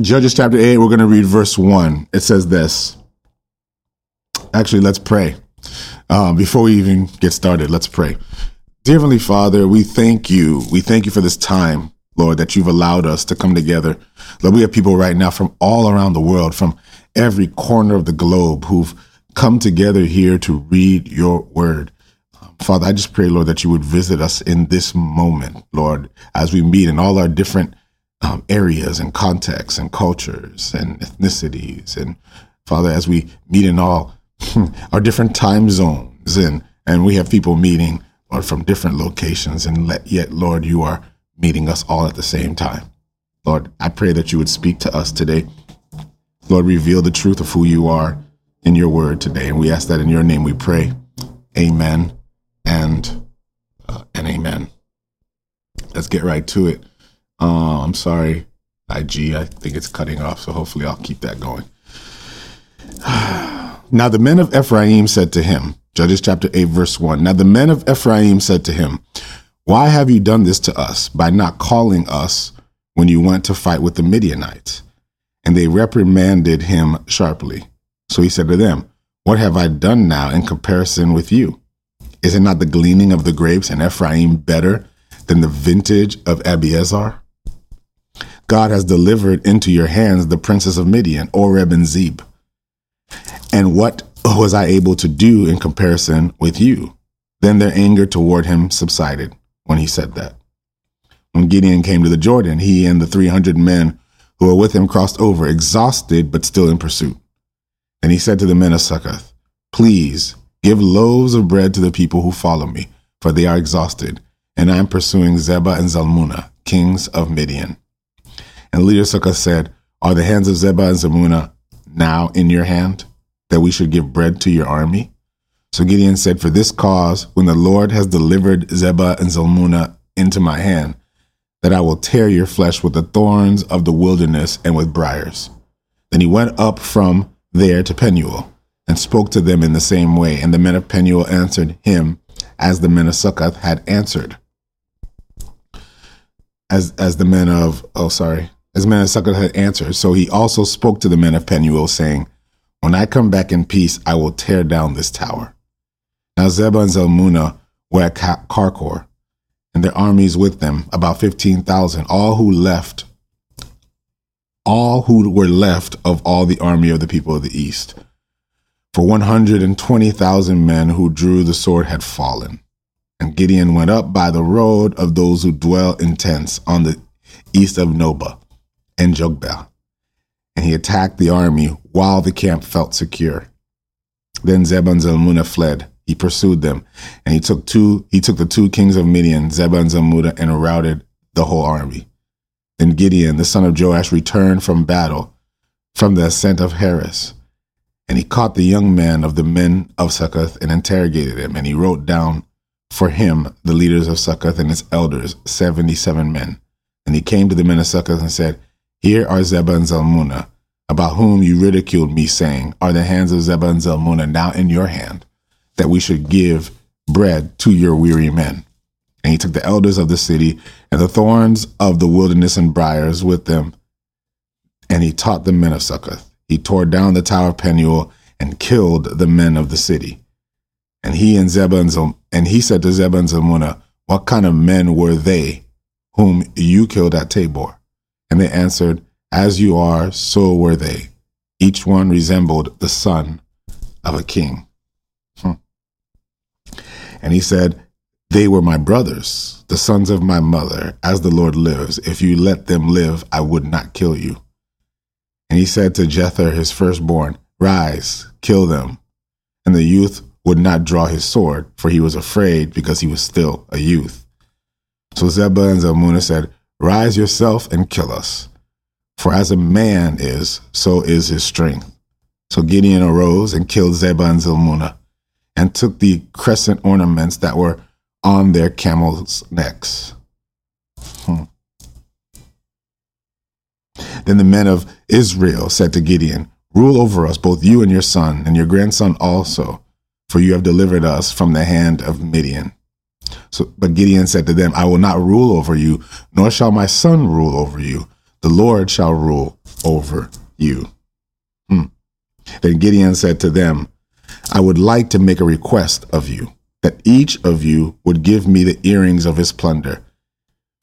Judges chapter 8, we're going to read verse 1. It says this. Actually, let's pray. Uh, before we even get started, let's pray. Dear Heavenly Father, we thank you. We thank you for this time, Lord, that you've allowed us to come together. Lord, we have people right now from all around the world, from every corner of the globe, who've come together here to read your word. Father, I just pray, Lord, that you would visit us in this moment, Lord, as we meet in all our different um, areas and contexts and cultures and ethnicities. And Father, as we meet in all our different time zones and, and we have people meeting, Lord, from different locations. And let, yet, Lord, you are meeting us all at the same time. Lord, I pray that you would speak to us today. Lord, reveal the truth of who you are in your word today. And we ask that in your name we pray. Amen and uh, and amen. Let's get right to it. Uh, I'm sorry, IG. I think it's cutting off, so hopefully I'll keep that going. now the men of Ephraim said to him, Judges chapter 8, verse 1. Now the men of Ephraim said to him, Why have you done this to us by not calling us when you went to fight with the Midianites? And they reprimanded him sharply. So he said to them, What have I done now in comparison with you? Is it not the gleaning of the grapes in Ephraim better than the vintage of Abiezer? God has delivered into your hands the princes of Midian, Oreb and Zeb. And what was I able to do in comparison with you? Then their anger toward him subsided when he said that. When Gideon came to the Jordan, he and the 300 men who were with him crossed over, exhausted but still in pursuit. And he said to the men of Succoth, Please give loaves of bread to the people who follow me, for they are exhausted, and I am pursuing Zebah and Zalmunna, kings of Midian. And leader Succoth said, Are the hands of Zebah and Zalmunna now in your hand, that we should give bread to your army? So Gideon said, For this cause, when the Lord has delivered Zebah and Zalmunna into my hand, that I will tear your flesh with the thorns of the wilderness and with briars. Then he went up from there to Penuel and spoke to them in the same way. And the men of Penuel answered him as the men of Succoth had answered. As, as the men of, oh, sorry, as Succoth had answered. So he also spoke to the men of Penuel, saying, When I come back in peace, I will tear down this tower. Now Zebah and Zalmunna were at Karkor, and their armies with them, about 15,000, all who left, all who were left of all the army of the people of the east. For 120,000 men who drew the sword had fallen. And Gideon went up by the road of those who dwell in tents on the east of Nobah and Jogbeah. And he attacked the army while the camp felt secure. Then Zebah and Zalmunna fled. He pursued them, and he took two. He took the two kings of Midian, Zebah and Zalmunna, and routed the whole army. Then Gideon, the son of Joash, returned from battle from the ascent of Heres. And he caught the young man of the men of Succoth and interrogated him, and he wrote down for him the leaders of Succoth and its elders, seventy seven men. And he came to the men of Succoth and said, Here are Zebah and Zalmunna, about whom you ridiculed me, saying, Are the hands of Zebah and Zalmunna now in your hand, that we should give bread to your weary men? And he took the elders of the city and the thorns of the wilderness and briars with them, and he taught the men of Succoth. He tore down the tower of Penuel and killed the men of the city. And he and Zebah and, and he said to Zebah and Zalmunna, What kind of men were they whom you killed at Tabor? And they answered, As you are, so were they. Each one resembled the son of a king. Hmm. And he said, They were my brothers, the sons of my mother. As the Lord lives, if you let them live, I would not kill you. And he said to Jether, his firstborn, Rise, kill them. And the youth would not draw his sword, for he was afraid because he was still a youth. So Zebah and Zalmunna said, Rise yourself and kill us. For as a man is, so is his strength. So Gideon arose and killed Zebah and Zalmunna, and took the crescent ornaments that were on their camels' necks. Hmm. Then the men of Israel said to Gideon, Rule over us, both you and your son, and your grandson also, for you have delivered us from the hand of Midian. So, but Gideon said to them, I will not rule over you, nor shall my son rule over you. The Lord shall rule over you. Hmm. Then Gideon said to them, I would like to make a request of you, that each of you would give me the earrings of his plunder,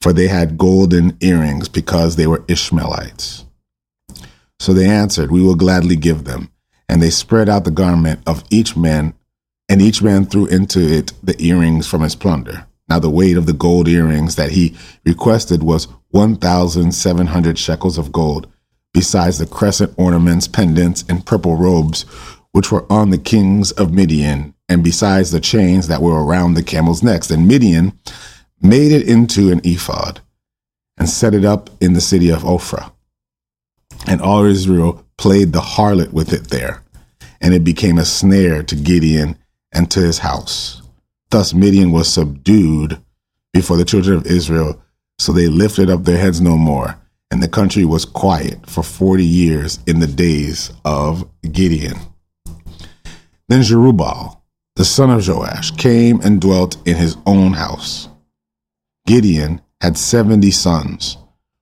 for they had golden earrings because they were Ishmaelites. So they answered, We will gladly give them. And they spread out the garment of each man, and each man threw into it the earrings from his plunder. Now the weight of the gold earrings that he requested was 1,700 shekels of gold, besides the crescent ornaments, pendants, and purple robes which were on the kings of Midian, and besides the chains that were around the camels' necks. And Midian made it into an ephod and set it up in the city of Ophrah. And all Israel played the harlot with it there, and it became a snare to Gideon and to his house. Thus Midian was subdued before the children of Israel, so they lifted up their heads no more, and the country was quiet for forty years in the days of Gideon. Then Jerubbaal, the son of Joash, came and dwelt in his own house. Gideon had seventy sons,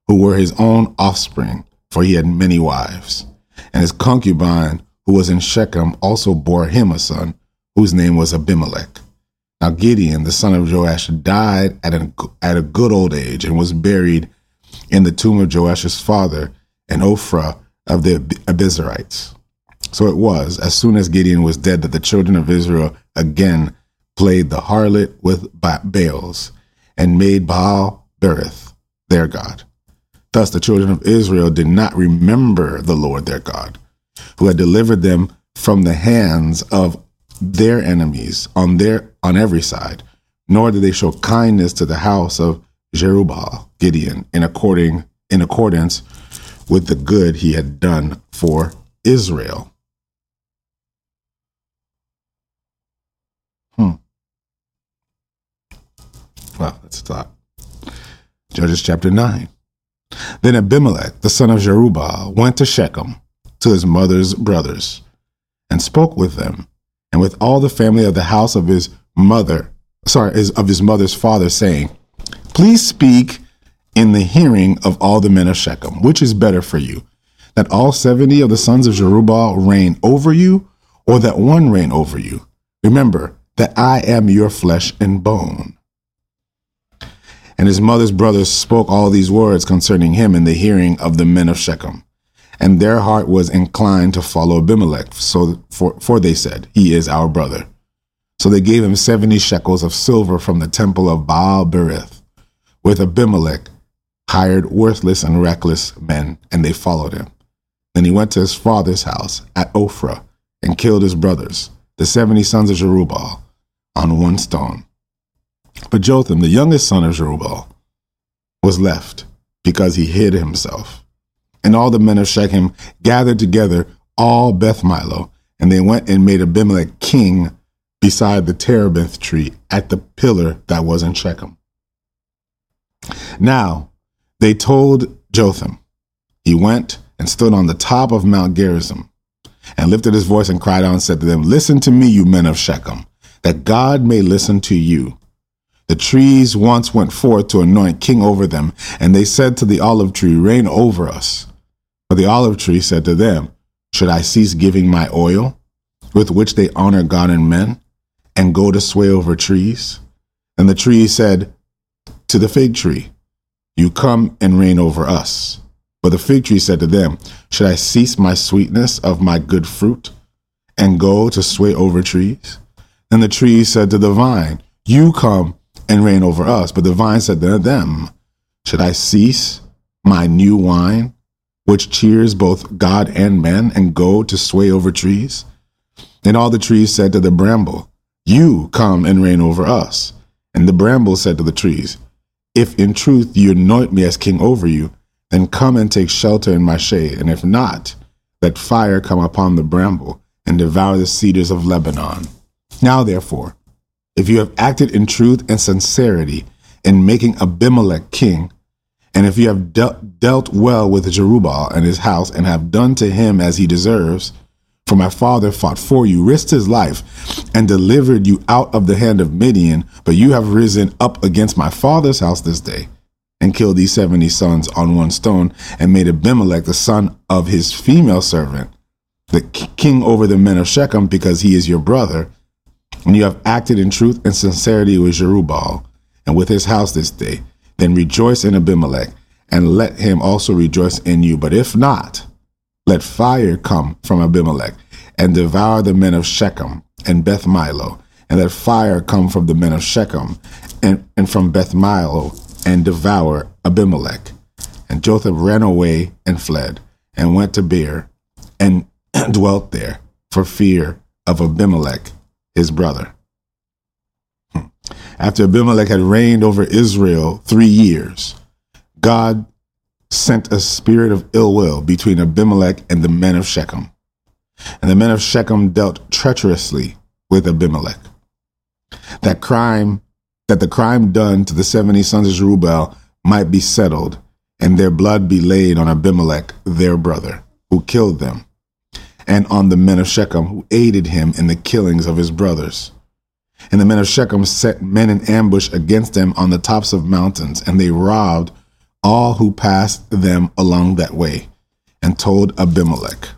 who were his own offspring, for he had many wives. And his concubine, who was in Shechem, also bore him a son, whose name was Abimelech. Now Gideon, the son of Joash, died at, an, at a good old age and was buried in the tomb of Joash's father and Ophrah of the Abiezrites. So it was, as soon as Gideon was dead, that the children of Israel again played the harlot with Baals and made Baal Berith their God. Thus the children of Israel did not remember the Lord their God, who had delivered them from the hands of their enemies on their on every side, nor did they show kindness to the house of Jerubbaal, Gideon, in according in accordance with the good he had done for Israel. Hmm. Well, that's a thought. Judges chapter 9. Then Abimelech, the son of Jerubbaal, went to Shechem to his mother's brothers and spoke with them and with all the family of the house of his mother, sorry, of his mother's father, saying, Please speak in the hearing of all the men of Shechem, which is better for you, that all 70 of the sons of Jerubbaal reign over you, or that one reign over you. Remember, that I am your flesh and bone. And his mother's brothers spoke all these words concerning him in the hearing of the men of Shechem. And their heart was inclined to follow Abimelech, so for, for they said, He is our brother. So they gave him seventy shekels of silver from the temple of Baal Berith, with Abimelech hired worthless and reckless men, and they followed him. Then he went to his father's house at Ophrah and killed his brothers, the seventy sons of Jerubbaal, on one stone. But Jotham, the youngest son of Jerubbaal, was left because he hid himself. And all the men of Shechem gathered together all Beth Millo, and they went and made Abimelech king beside the terebinth tree at the pillar that was in Shechem. Now they told Jotham. He went and stood on the top of Mount Gerizim and lifted his voice and cried out and said to them, Listen to me, you men of Shechem that God may listen to you. The trees once went forth to anoint king over them, and they said to the olive tree, Reign over us. But the olive tree said to them, Should I cease giving my oil, with which they honor God and men, and go to sway over trees? And the tree said to the fig tree, You come and reign over us. But the fig tree said to them, Should I cease my sweetness of my good fruit, and go to sway over trees? And the tree said to the vine, You come and reign over us. But the vine said to them, Should I cease my new wine, which cheers both God and men, and go to sway over trees? And all the trees said to the bramble, You come and reign over us. And the bramble said to the trees, If in truth you anoint me as king over you, then come and take shelter in my shade. And if not, let fire come upon the bramble and devour the cedars of Lebanon. Now, therefore, if you have acted in truth and sincerity in making Abimelech king, and if you have de- dealt well with Jerubbaal and his house, and have done to him as he deserves, for my father fought for you, risked his life, and delivered you out of the hand of Midian, but you have risen up against my father's house this day, and killed these 70 sons on one stone and made Abimelech the son of his female servant the king over the men of Shechem because he is your brother, and you have acted in truth and sincerity with Jerubbaal and with his house this day, then rejoice in Abimelech and let him also rejoice in you. But if not, let fire come from Abimelech and devour the men of Shechem and Beth Millo, and let fire come from the men of Shechem and, and from Beth Millo and devour Abimelech. And Jotham ran away and fled and went to Beer and dwelt there for fear of Abimelech, his brother. After Abimelech had reigned over Israel three years, God sent a spirit of ill will between Abimelech and the men of Shechem. And the men of Shechem dealt treacherously with Abimelech. That crime, that the crime done to the 70 sons of Jerubbaal might be settled, and their blood be laid on Abimelech, their brother, who killed them and on the men of Shechem who aided him in the killings of his brothers. And the men of Shechem set men in ambush against them on the tops of mountains, and they robbed all who passed them along that way, and told Abimelech.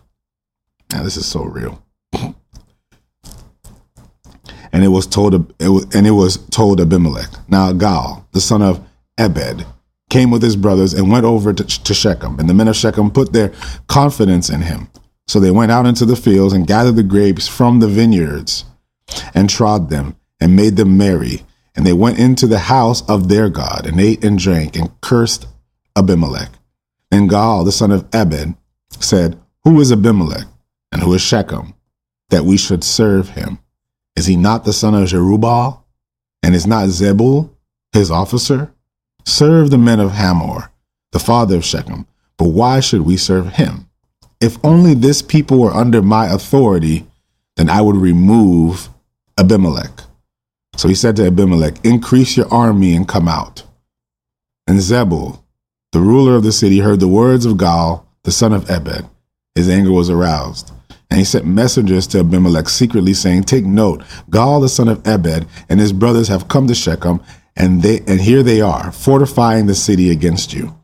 Now this is so real. and it was told it was, and it was told Abimelech. Now Gaal, the son of Ebed, came with his brothers and went over to, to Shechem, and the men of Shechem put their confidence in him. So they went out into the fields and gathered the grapes from the vineyards and trod them and made them merry. And they went into the house of their God and ate and drank and cursed Abimelech. And Gaal, the son of Ebed, said, Who is Abimelech and who is Shechem that we should serve him? Is he not the son of Jerubbaal? And is not Zebul his officer? Serve the men of Hamor, the father of Shechem. But why should we serve him? if only this people were under my authority, then I would remove Abimelech. So he said to Abimelech, Increase your army and come out. And Zebul, the ruler of the city, heard the words of Gaal, the son of Ebed. His anger was aroused. And he sent messengers to Abimelech secretly, saying, Take note, Gaal, the son of Ebed, and his brothers have come to Shechem, and they and here they are, fortifying the city against you.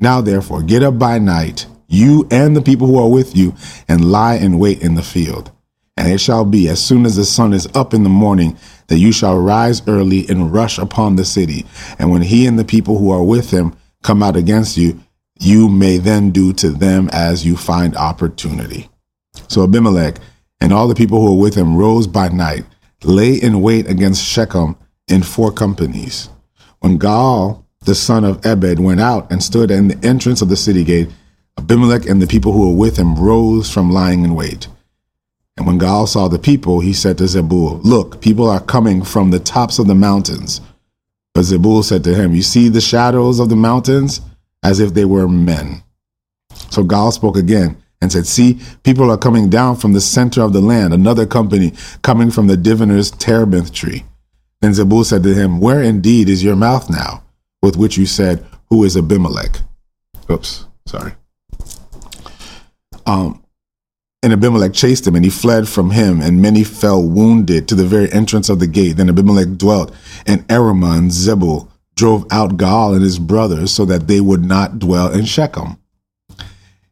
Now therefore, get up by night you and the people who are with you, and lie in wait in the field. And it shall be as soon as the sun is up in the morning that you shall rise early and rush upon the city. And when he and the people who are with him come out against you, you may then do to them as you find opportunity. So Abimelech and all the people who were with him rose by night, lay in wait against Shechem in four companies. When Gaal, the son of Ebed, went out and stood in the entrance of the city gate, Abimelech and the people who were with him rose from lying in wait. And when Gaal saw the people, he said to Zebul, Look, people are coming from the tops of the mountains. But Zebul said to him, You see the shadows of the mountains as if they were men. So Gaal spoke again and said, See, people are coming down from the center of the land, another company coming from the diviner's terebinth tree. Then Zebul said to him, Where indeed is your mouth now, with which you said, Who is Abimelech? Oops, sorry. Um, and Abimelech chased him, and he fled from him, and many fell wounded to the very entrance of the gate. Then Abimelech dwelt and Zebul drove out Gaal and his brothers so that they would not dwell in Shechem.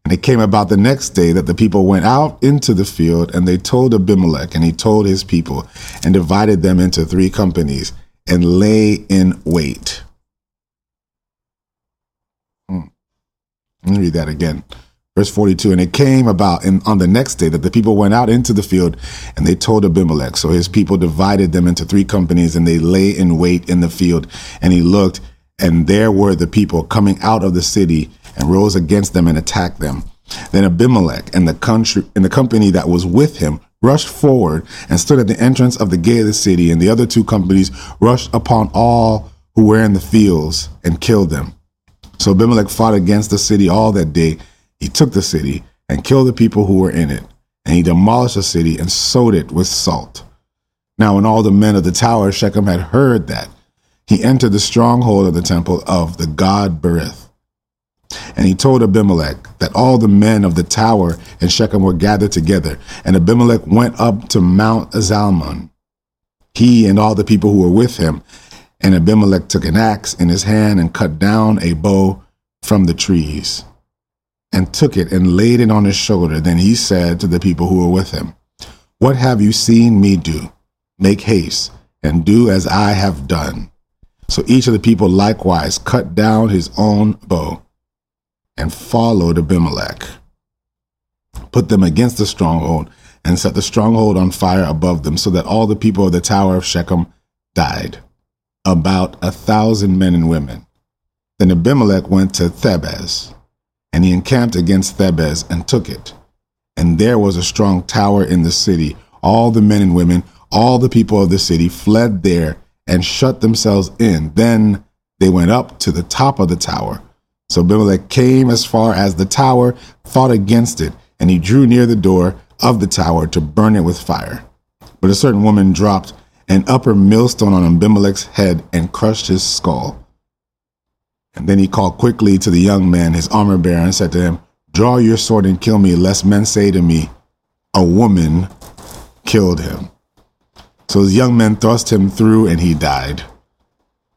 And it came about the next day that the people went out into the field, and they told Abimelech, and he told his people, and divided them into three companies, and lay in wait. Hmm. Let me read that again. Verse 42, and it came about in, on the next day that the people went out into the field and they told Abimelech. So his people divided them into three companies and they lay in wait in the field. And he looked and there were the people coming out of the city and rose against them and attacked them. Then Abimelech and the country and the company that was with him rushed forward and stood at the entrance of the gate of the city. And the other two companies rushed upon all who were in the fields and killed them. So Abimelech fought against the city all that day he took the city and killed the people who were in it, and he demolished the city and sowed it with salt. Now, when all the men of the tower Shechem had heard that, he entered the stronghold of the temple of the god Berith. And he told Abimelech that all the men of the tower in Shechem were gathered together, and Abimelech went up to Mount Azalmon, he and all the people who were with him, And Abimelech took an axe in his hand and cut down a bough from the trees and took it and laid it on his shoulder. Then he said to the people who were with him, What have you seen me do? Make haste and do as I have done. So each of the people likewise cut down his own bough and followed Abimelech, put them against the stronghold, and set the stronghold on fire above them, so that all the people of the tower of Shechem died, about a thousand men and women. Then Abimelech went to Thebez, and he encamped against Thebez and took it. And there was a strong tower in the city. All the men and women, all the people of the city fled there and shut themselves in. Then they went up to the top of the tower. So Abimelech came as far as the tower, fought against it, and he drew near the door of the tower to burn it with fire. But a certain woman dropped an upper millstone on Abimelech's head and crushed his skull. And then he called quickly to the young man, his armor bearer, and said to him, Draw your sword and kill me, lest men say to me, A woman killed him. So his young men thrust him through, and he died.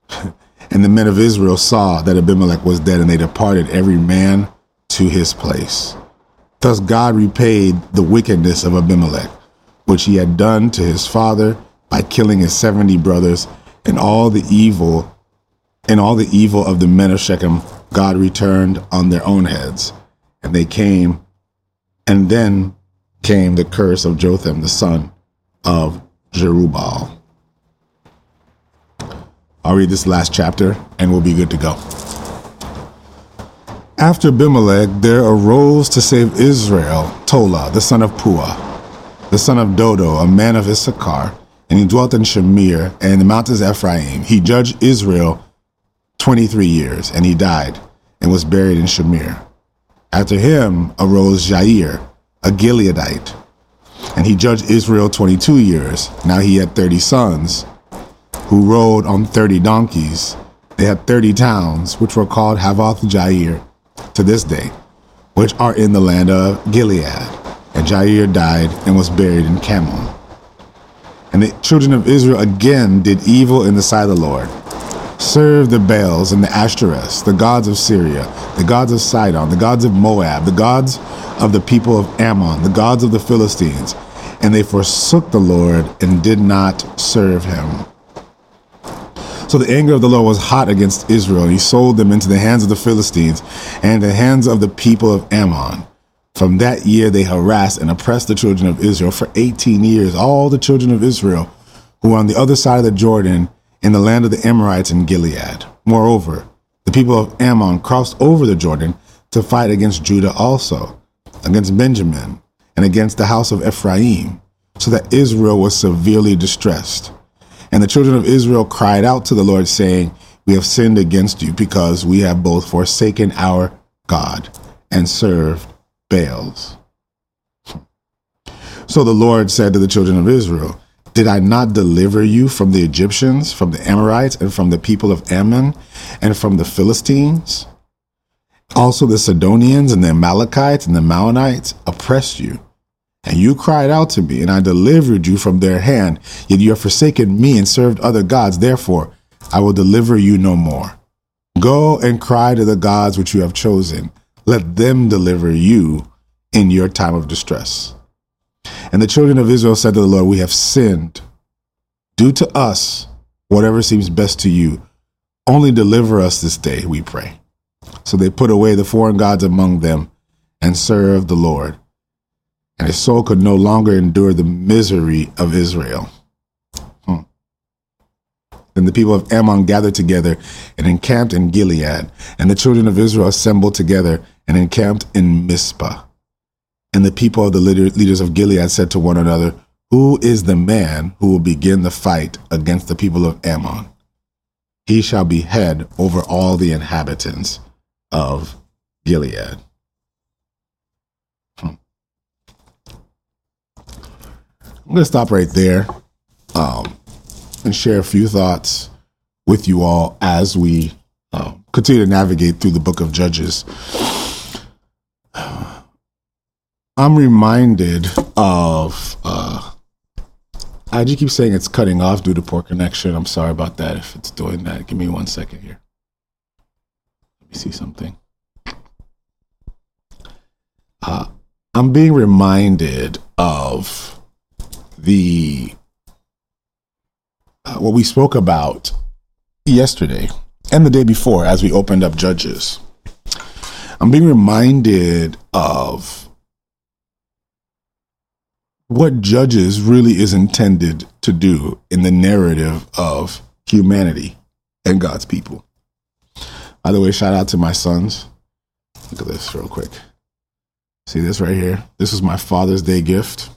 and the men of Israel saw that Abimelech was dead, and they departed every man to his place. Thus God repaid the wickedness of Abimelech, which he had done to his father by killing his seventy brothers, and all the evil, and all the evil of the men of Shechem, God returned on their own heads. And they came, and then came the curse of Jotham, the son of Jerubbaal. I'll read this last chapter and we'll be good to go. After Abimelech, there arose to save Israel Tola, the son of Puah, the son of Dodo, a man of Issachar, and he dwelt in Shamir and the mountains of Ephraim. He judged Israel 23 years, and he died and was buried in Shamir. After him arose Jair, a Gileadite, and he judged Israel 22 years. Now he had 30 sons who rode on 30 donkeys. They had 30 towns, which were called Havoth Jair to this day, which are in the land of Gilead. And Jair died and was buried in Camon. And the children of Israel again did evil in the sight of the Lord, served the Baals and the Ashtoreths, the gods of Syria, the gods of Sidon, the gods of Moab, the gods of the people of Ammon, the gods of the Philistines, and they forsook the Lord and did not serve him. So the anger of the Lord was hot against Israel, and he sold them into the hands of the Philistines and the hands of the people of Ammon. From that year they harassed and oppressed the children of Israel for 18 years, all the children of Israel who were on the other side of the Jordan in the land of the Amorites in Gilead. Moreover, the people of Ammon crossed over the Jordan to fight against Judah also against Benjamin, and against the house of Ephraim, so that Israel was severely distressed. And the children of Israel cried out to the Lord, saying, We have sinned against you, because we have both forsaken our God and served Baals. So the Lord said to the children of Israel, Did I not deliver you from the Egyptians, from the Amorites, and from the people of Ammon, and from the Philistines? Also, the Sidonians and the Amalekites and the Maonites oppressed you. And you cried out to me, and I delivered you from their hand. Yet you have forsaken me and served other gods. Therefore, I will deliver you no more. Go and cry to the gods which you have chosen. Let them deliver you in your time of distress. And the children of Israel said to the Lord, We have sinned. Do to us whatever seems best to you. Only deliver us this day, we pray. So they put away the foreign gods among them and served the Lord. And his soul could no longer endure the misery of Israel. Hmm. Then the people of Ammon gathered together and encamped in Gilead, and the children of Israel assembled together and encamped in Mizpah. And the people of the leaders of Gilead said to one another, Who is the man who will begin the fight against the people of Ammon? He shall be head over all the inhabitants of Gilead. Hmm. I'm going to stop right there um, and share a few thoughts with you all as we uh, continue to navigate through the book of Judges. I'm reminded of, uh, I, IG keeps saying it's cutting off due to poor connection. I'm sorry about that if it's doing that. Give me one second here. Let me see something. Uh, I'm being reminded of the uh, what we spoke about yesterday and the day before as we opened up Judges. I'm being reminded of what Judges really is intended to do in the narrative of humanity and God's people. By the way, shout out to my sons. Look at this real quick. See this right here? This is my Father's Day gift.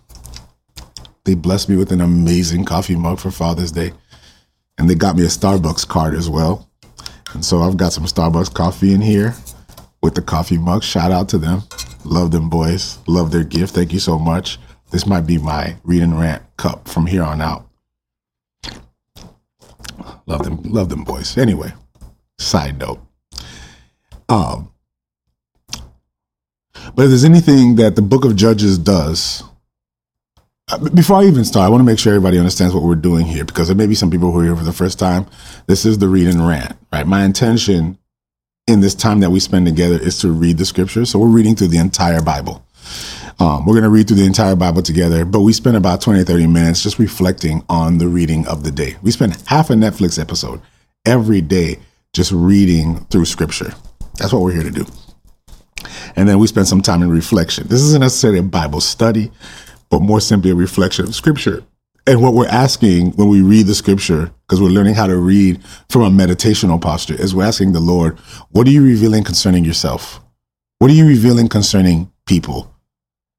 They blessed me with an amazing coffee mug for Father's Day. And they got me a Starbucks card as well. And so I've got some Starbucks coffee in here with the coffee mug. Shout out to them. Love them boys. Love their gift. Thank you so much. This might be my read and rant cup from here on out. Love them. Love them boys. Anyway, side note. Um, but if there's anything that the book of Judges does, uh, before I even start, I want to make sure everybody understands what we're doing here because there may be some people who are here for the first time. This is the read and rant, right? My intention in this time that we spend together is to read the scriptures. So we're reading through the entire Bible. Um, we're going to read through the entire Bible together, but we spend about 20, 30 minutes just reflecting on the reading of the day. We spend half a Netflix episode every day just reading through scripture. That's what we're here to do. And then we spend some time in reflection. This isn't necessarily a Bible study, but more simply a reflection of scripture. And what we're asking when we read the scripture, because we're learning how to read from a meditational posture, is we're asking the Lord, what are you revealing concerning yourself? What are you revealing concerning people?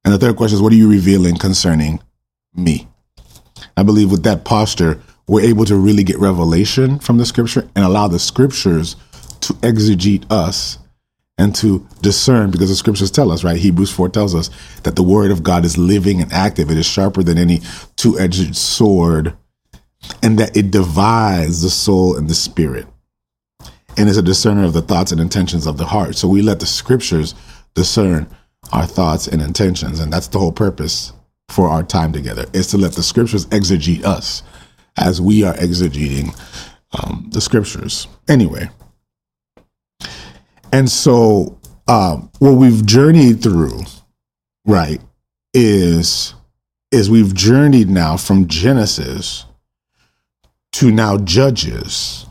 And the third question is, what are you revealing concerning me? I believe with that posture, we're able to really get revelation from the scripture and allow the scriptures to exegete us and to discern because the scriptures tell us, right? Hebrews 4 tells us that the word of God is living and active. It is sharper than any two edged sword and that it divides the soul and the spirit and is a discerner of the thoughts and intentions of the heart. So we let the scriptures discern our thoughts and intentions. And that's the whole purpose for our time together is to let the scriptures exegete us as we are exegeting um, the scriptures. Anyway, and so, um, what we've journeyed through, right, is is we've journeyed now from Genesis to now Judges,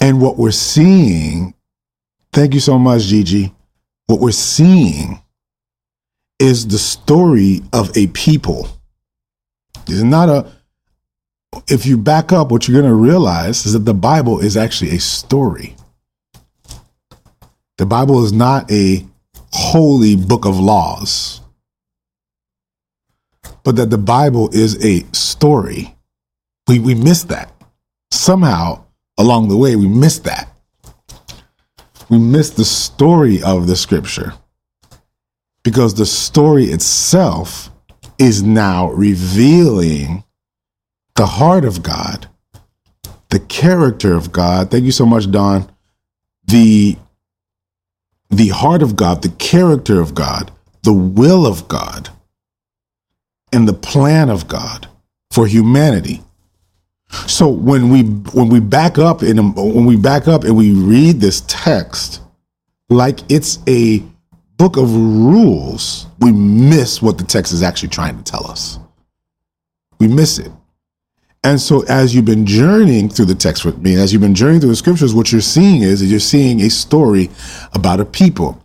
and what we're seeing. Thank you so much, Gigi. What we're seeing is the story of a people. It's not a. If you back up, what you're going to realize is that the Bible is actually a story. The Bible is not a holy book of laws, but that the Bible is a story. We, we miss that. Somehow along the way, we miss that. We miss the story of the scripture because the story itself is now revealing the heart of God, the character of God. Thank you so much, Don. The the heart of God, the character of God, the will of God, and the plan of God for humanity. So when we when we back up and when we back up and we read this text like it's a book of rules, we miss what the text is actually trying to tell us. We miss it. And so, as you've been journeying through the text with me, as you've been journeying through the scriptures, what you're seeing is, is you're seeing a story about a people.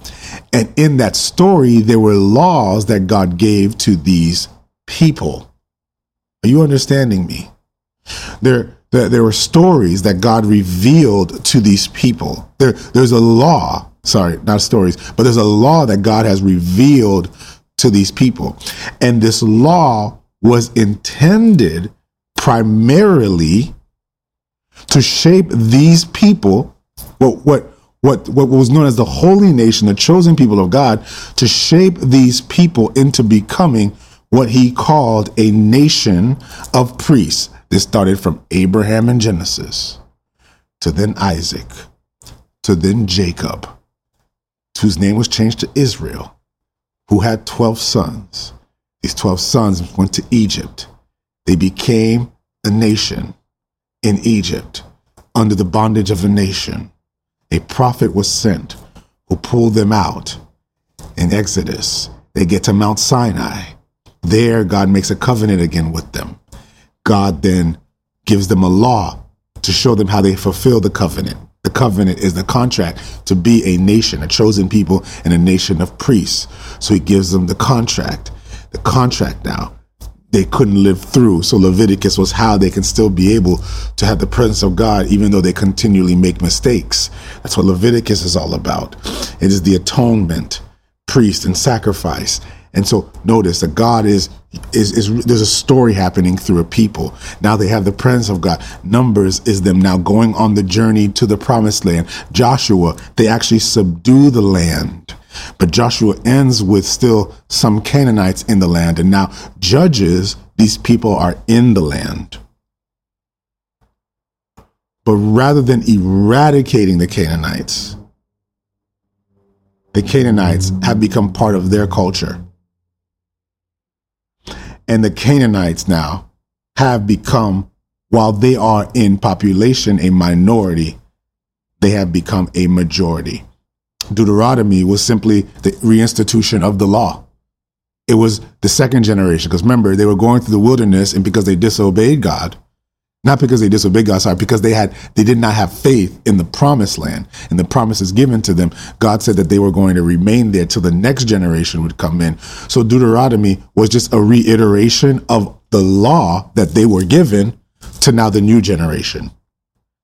And in that story, there were laws that God gave to these people. Are you understanding me? There, there, there were stories that God revealed to these people. There, there's a law, sorry, not stories, but there's a law that God has revealed to these people. And this law was intended primarily to shape these people, what, what, what, what was known as the holy nation, the chosen people of God, to shape these people into becoming what he called a nation of priests. This started from Abraham in Genesis to then Isaac to then Jacob, whose name was changed to Israel, who had 12 sons. These 12 sons went to Egypt they became a nation in Egypt under the bondage of a nation. A prophet was sent who pulled them out in Exodus. They get to Mount Sinai. There, God makes a covenant again with them. God then gives them a law to show them how they fulfill the covenant. The covenant is the contract to be a nation, a chosen people, and a nation of priests. So he gives them the contract. The contract now they couldn't live through. So Leviticus was how they can still be able to have the presence of God, even though they continually make mistakes. That's what Leviticus is all about. It is the atonement, priest, and sacrifice. And so notice that God is, is, is, there's a story happening through a people. Now they have the presence of God. Numbers is them now going on the journey to the promised land. Joshua, they actually subdue the land. But Joshua ends with still some Canaanites in the land. And now judges, these people are in the land. But rather than eradicating the Canaanites, the Canaanites have become part of their culture. And the Canaanites now have become, while they are in population a minority, they have become a majority. Deuteronomy was simply the reinstitution of the law. It was the second generation, because remember, they were going through the wilderness, and because they disobeyed God, not because they disobeyed God, sorry, because they had they did not have faith in the promised land and the promises given to them. God said that they were going to remain there till the next generation would come in. So Deuteronomy was just a reiteration of the law that they were given to now the new generation.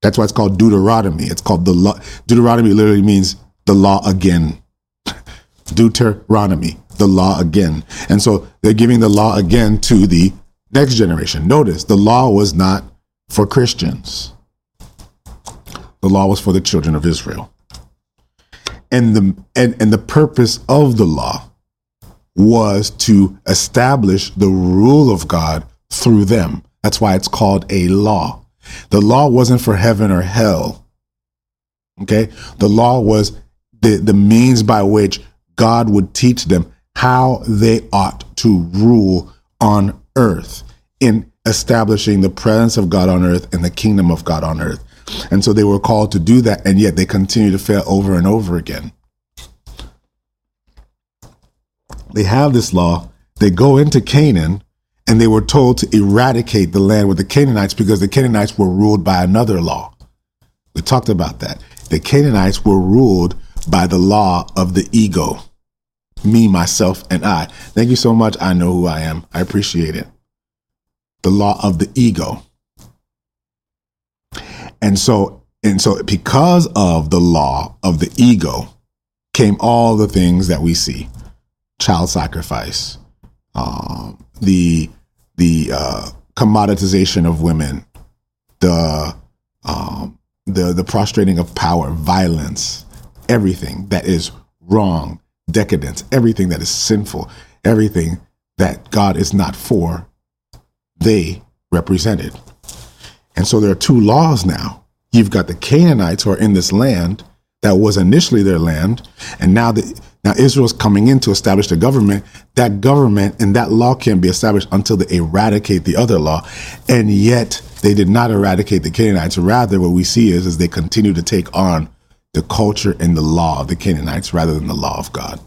That's why it's called Deuteronomy. It's called the law. Deuteronomy literally means the law again. Deuteronomy, the law again. And so they're giving the law again to the next generation. Notice the law was not for Christians. The law was for the children of Israel. And the and, and the purpose of the law was to establish the rule of God through them. That's why it's called a law. The law wasn't for heaven or hell. Okay? The law was the, the means by which God would teach them how they ought to rule on earth in establishing the presence of God on earth and the kingdom of God on earth. And so they were called to do that, and yet they continue to fail over and over again. They have this law, they go into Canaan, and they were told to eradicate the land with the Canaanites because the Canaanites were ruled by another law. We talked about that. The Canaanites were ruled by the law of the ego. Me, myself, and I. Thank you so much. I know who I am. I appreciate it. The law of the ego. And so, and so because of the law of the ego came all the things that we see. Child sacrifice, um, the the uh, commoditization of women, the um, the the prostrating of power, violence, everything that is wrong, decadence, everything that is sinful, everything that God is not for, they represented. And so there are two laws now. You've got the Canaanites who are in this land that was initially their land, and now the now Israel's coming in to establish the government. That government and that law can't be established until they eradicate the other law. And yet they did not eradicate the Canaanites. Rather, what we see is, is they continue to take on the culture and the law of the Canaanites rather than the law of God.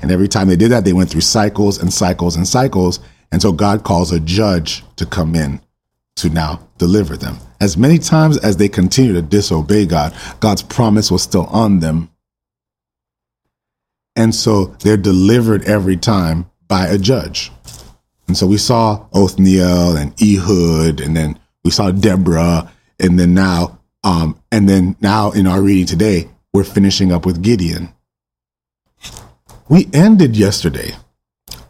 And every time they did that, they went through cycles and cycles and cycles. And so God calls a judge to come in to now deliver them. As many times as they continue to disobey God, God's promise was still on them. And so they're delivered every time by a judge. And so we saw Othniel and Ehud, and then we saw Deborah, and then now um, and then now in our reading today, we're finishing up with Gideon. We ended yesterday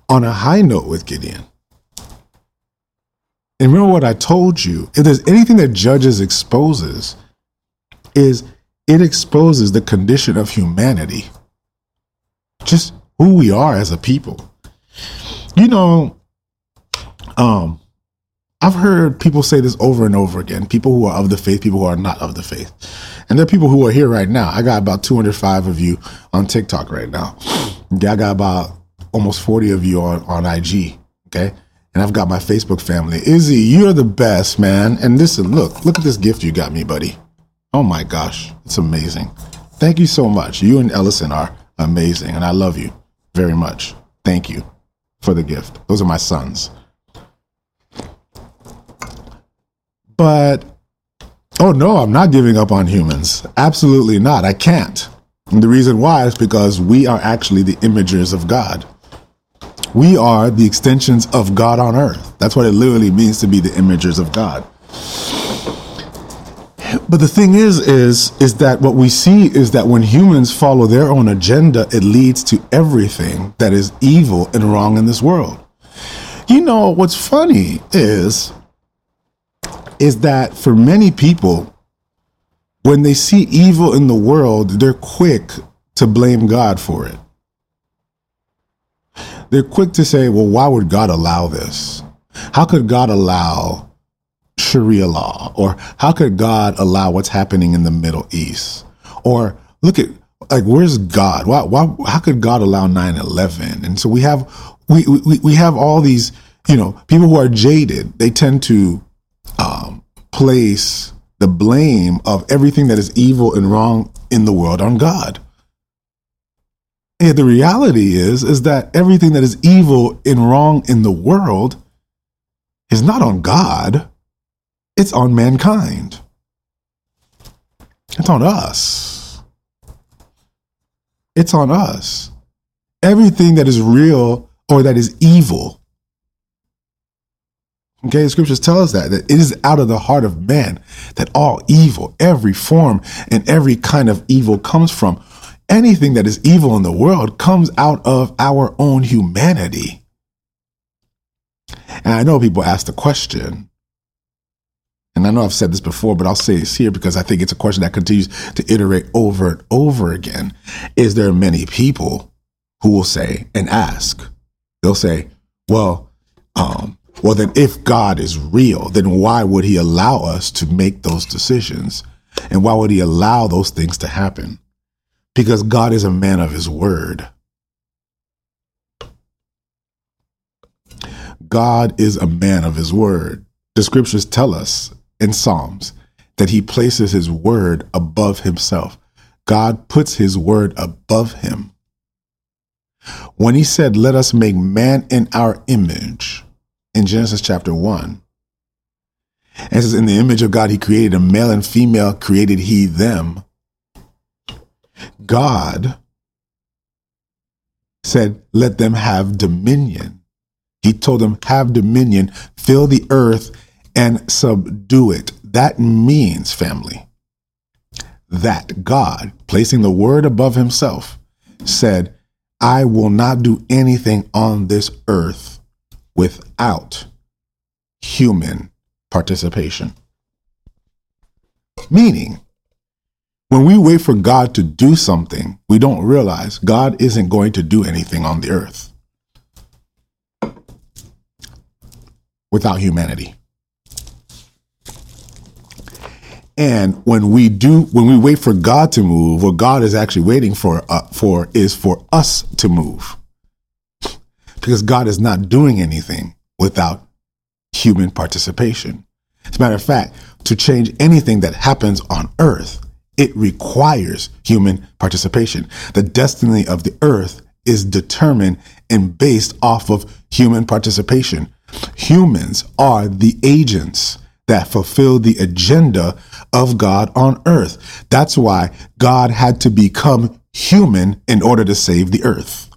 on a high note with Gideon. And remember what I told you if there's anything that Judges exposes, is it exposes the condition of humanity, just who we are as a people. You know, um, I've heard people say this over and over again. People who are of the faith, people who are not of the faith. And there are people who are here right now. I got about 205 of you on TikTok right now. I got about almost 40 of you on, on IG. Okay. And I've got my Facebook family. Izzy, you're the best, man. And listen, look, look at this gift you got me, buddy. Oh my gosh, it's amazing. Thank you so much. You and Ellison are amazing, and I love you very much. Thank you for the gift. Those are my sons. But, oh no, I'm not giving up on humans. Absolutely not. I can't. And the reason why is because we are actually the imagers of God. We are the extensions of God on earth. That's what it literally means to be the imagers of God. But the thing is, is, is that what we see is that when humans follow their own agenda, it leads to everything that is evil and wrong in this world. You know, what's funny is, is that for many people, when they see evil in the world, they're quick to blame God for it. They're quick to say, well, why would God allow this? How could God allow Sharia law? Or how could God allow what's happening in the Middle East? Or look at like where's God? Why, why how could God allow 9-11? And so we have we, we we have all these, you know, people who are jaded, they tend to um, place the blame of everything that is evil and wrong in the world on God. And the reality is, is that everything that is evil and wrong in the world is not on God. It's on mankind. It's on us. It's on us. Everything that is real or that is evil. Okay, the scriptures tell us that, that it is out of the heart of man that all evil, every form and every kind of evil comes from. Anything that is evil in the world comes out of our own humanity. And I know people ask the question and I know I've said this before, but I'll say this here because I think it's a question that continues to iterate over and over again. Is there many people who will say and ask? They'll say, well, um, well, then if God is real, then why would he allow us to make those decisions? And why would he allow those things to happen? Because God is a man of his word. God is a man of his word. The scriptures tell us in Psalms that he places his word above himself. God puts his word above him. When he said, Let us make man in our image in Genesis chapter 1, and says, In the image of God, he created a male and female, created he them. God said, Let them have dominion. He told them, Have dominion, fill the earth and subdue it. That means, family, that God, placing the word above himself, said, I will not do anything on this earth without human participation. Meaning, when we wait for God to do something, we don't realize God isn't going to do anything on the earth without humanity. And when we do, when we wait for God to move, what God is actually waiting for, uh, for is for us to move. Because God is not doing anything without human participation. As a matter of fact, to change anything that happens on earth, it requires human participation. The destiny of the earth is determined and based off of human participation. Humans are the agents that fulfill the agenda of God on earth. That's why God had to become human in order to save the earth.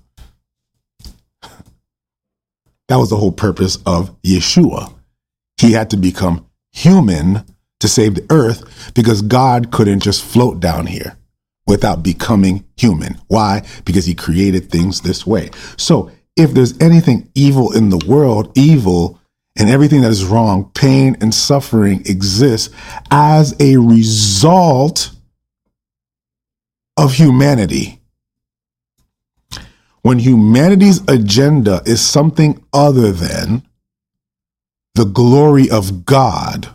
That was the whole purpose of Yeshua. He had to become human to save the earth because God couldn't just float down here without becoming human. Why? Because he created things this way. So if there's anything evil in the world, evil and everything that is wrong, pain and suffering exists as a result of humanity. When humanity's agenda is something other than the glory of God,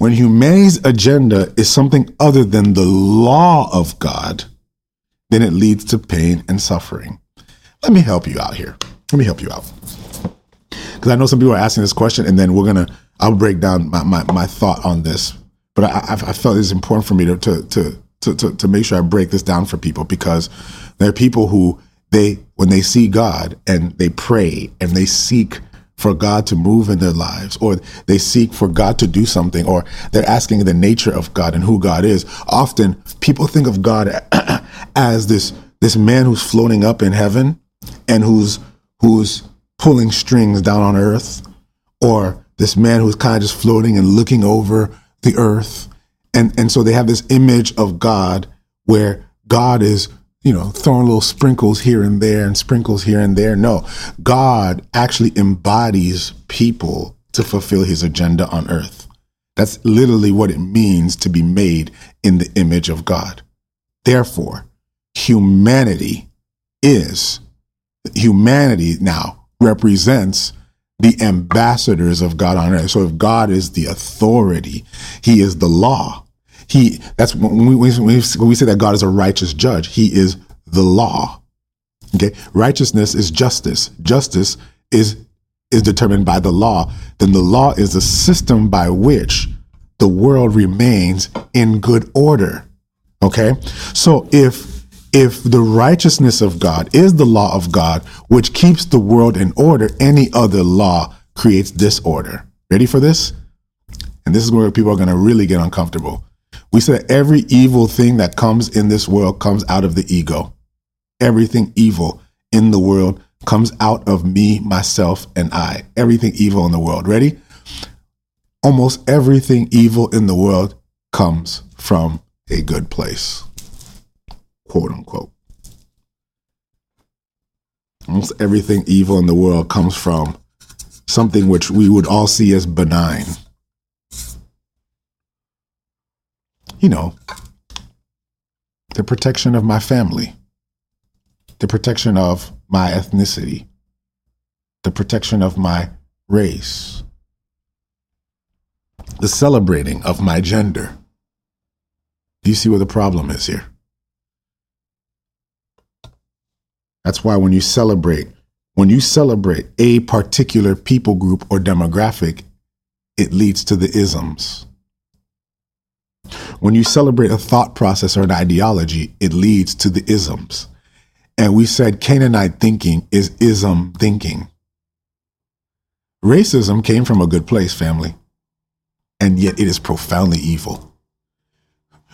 when humanity's agenda is something other than the law of God, then it leads to pain and suffering. Let me help you out here. Let me help you out. because I know some people are asking this question, and then we're gonna I'll break down my my, my thought on this. But I, I, I felt it's important for me to to, to to to to make sure I break this down for people because there are people who they when they see God and they pray and they seek for God to move in their lives, or they seek for God to do something, or they're asking the nature of God and who God is. Often people think of God as this this man who's floating up in heaven and who's who's pulling strings down on earth, or this man who's kind of just floating and looking over the earth. And and so they have this image of God where God is you know, throwing little sprinkles here and there and sprinkles here and there. No, God actually embodies people to fulfill his agenda on earth. That's literally what it means to be made in the image of God. Therefore, humanity is, humanity now represents the ambassadors of God on earth. So if God is the authority, he is the law. He that's when we, when we, when we say that God is a righteous judge, he is the law. Okay. Righteousness is justice. Justice is is determined by the law. Then the law is the system by which the world remains in good order. Okay. So if if the righteousness of God is the law of God, which keeps the world in order, any other law creates disorder. Ready for this? And this is where people are going to really get uncomfortable. We said every evil thing that comes in this world comes out of the ego. Everything evil in the world comes out of me, myself, and I. Everything evil in the world. Ready? Almost everything evil in the world comes from a good place. Quote unquote. Almost everything evil in the world comes from something which we would all see as benign. You know, the protection of my family, the protection of my ethnicity, the protection of my race, the celebrating of my gender. Do you see where the problem is here? That's why when you celebrate, when you celebrate a particular people group or demographic, it leads to the isms. When you celebrate a thought process or an ideology, it leads to the isms. And we said Canaanite thinking is ism thinking. Racism came from a good place, family, and yet it is profoundly evil.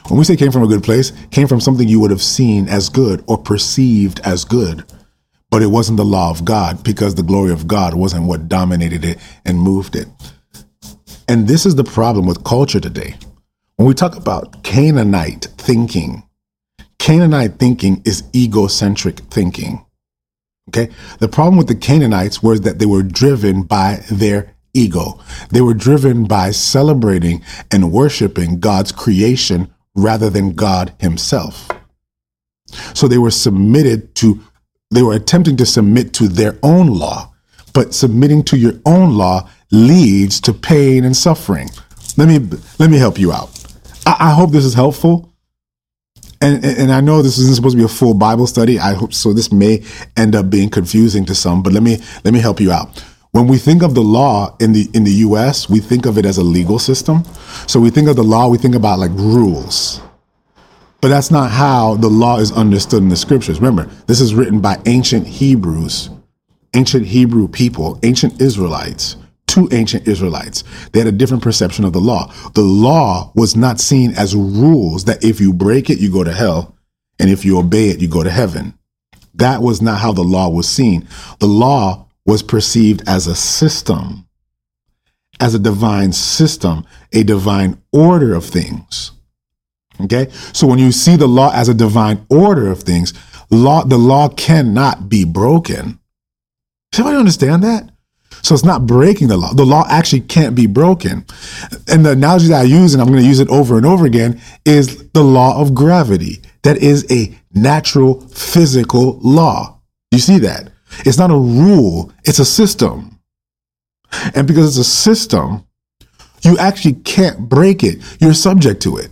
When we say came from a good place, came from something you would have seen as good or perceived as good, but it wasn't the law of God because the glory of God wasn't what dominated it and moved it. And this is the problem with culture today. When we talk about Canaanite thinking, Canaanite thinking is egocentric thinking. Okay. The problem with the Canaanites was that they were driven by their ego. They were driven by celebrating and worshiping God's creation rather than God himself. So they were submitted to, they were attempting to submit to their own law, but submitting to your own law leads to pain and suffering. Let me, let me help you out. I, I hope this is helpful. And, and I know this isn't supposed to be a full Bible study. I hope so. This may end up being confusing to some, but let me let me help you out. When we think of the law in the in the U.S., we think of it as a legal system. So we think of the law, we think about like rules, but that's not how the law is understood in the scriptures. Remember, this is written by ancient Hebrews, ancient Hebrew people, ancient Israelites to ancient Israelites. They had a different perception of the law. The law was not seen as rules that if you break it, you go to hell. And if you obey it, you go to heaven. That was not how the law was seen. The law was perceived as a system, as a divine system, a divine order of things. Okay. So when you see the law as a divine order of things, law, the law cannot be broken. Does everybody understand that? So it's not breaking the law. The law actually can't be broken. And the analogy that I use, and I'm going to use it over and over again, is the law of gravity. That is a natural physical law. You see that? It's not a rule, it's a system. And because it's a system, you actually can't break it. You're subject to it.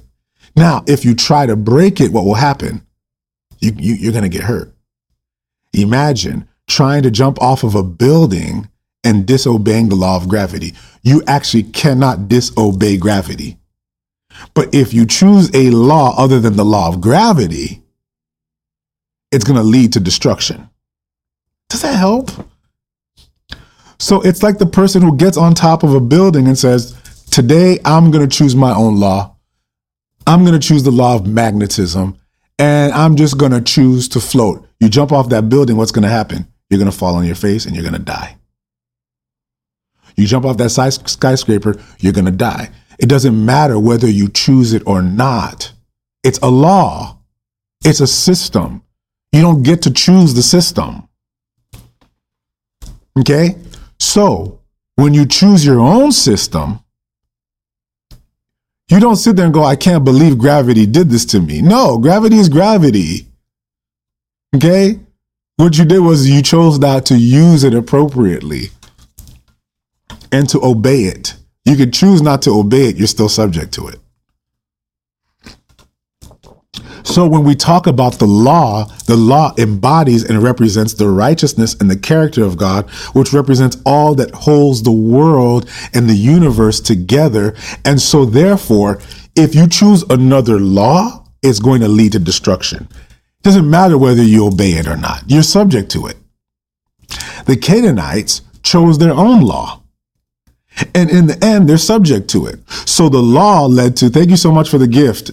Now, if you try to break it, what will happen? You, you, you're going to get hurt. Imagine trying to jump off of a building and disobeying the law of gravity. You actually cannot disobey gravity. But if you choose a law other than the law of gravity, it's going to lead to destruction. Does that help? So it's like the person who gets on top of a building and says, Today I'm going to choose my own law. I'm going to choose the law of magnetism and I'm just going to choose to float. You jump off that building, what's going to happen? You're going to fall on your face and you're going to die. You jump off that skyscraper, you're going to die. It doesn't matter whether you choose it or not. It's a law. It's a system. You don't get to choose the system. Okay? So, when you choose your own system, you don't sit there and go, I can't believe gravity did this to me. No, gravity is gravity. Okay? What you did was you chose not to use it appropriately and to obey it. You could choose not to obey it, you're still subject to it. So when we talk about the law, the law embodies and represents the righteousness and the character of God, which represents all that holds the world and the universe together. And so therefore, if you choose another law, it's going to lead to destruction. It doesn't matter whether you obey it or not. You're subject to it. The Canaanites chose their own law. And in the end, they're subject to it. So the law led to, thank you so much for the gift.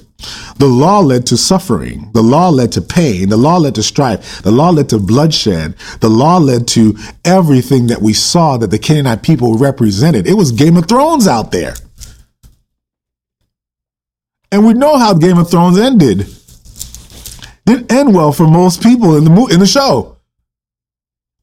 The law led to suffering. The law led to pain. The law led to strife. The law led to bloodshed. The law led to everything that we saw that the Canaanite people represented. It was Game of Thrones out there. And we know how Game of Thrones ended. Didn't end well for most people in the mo- in the show.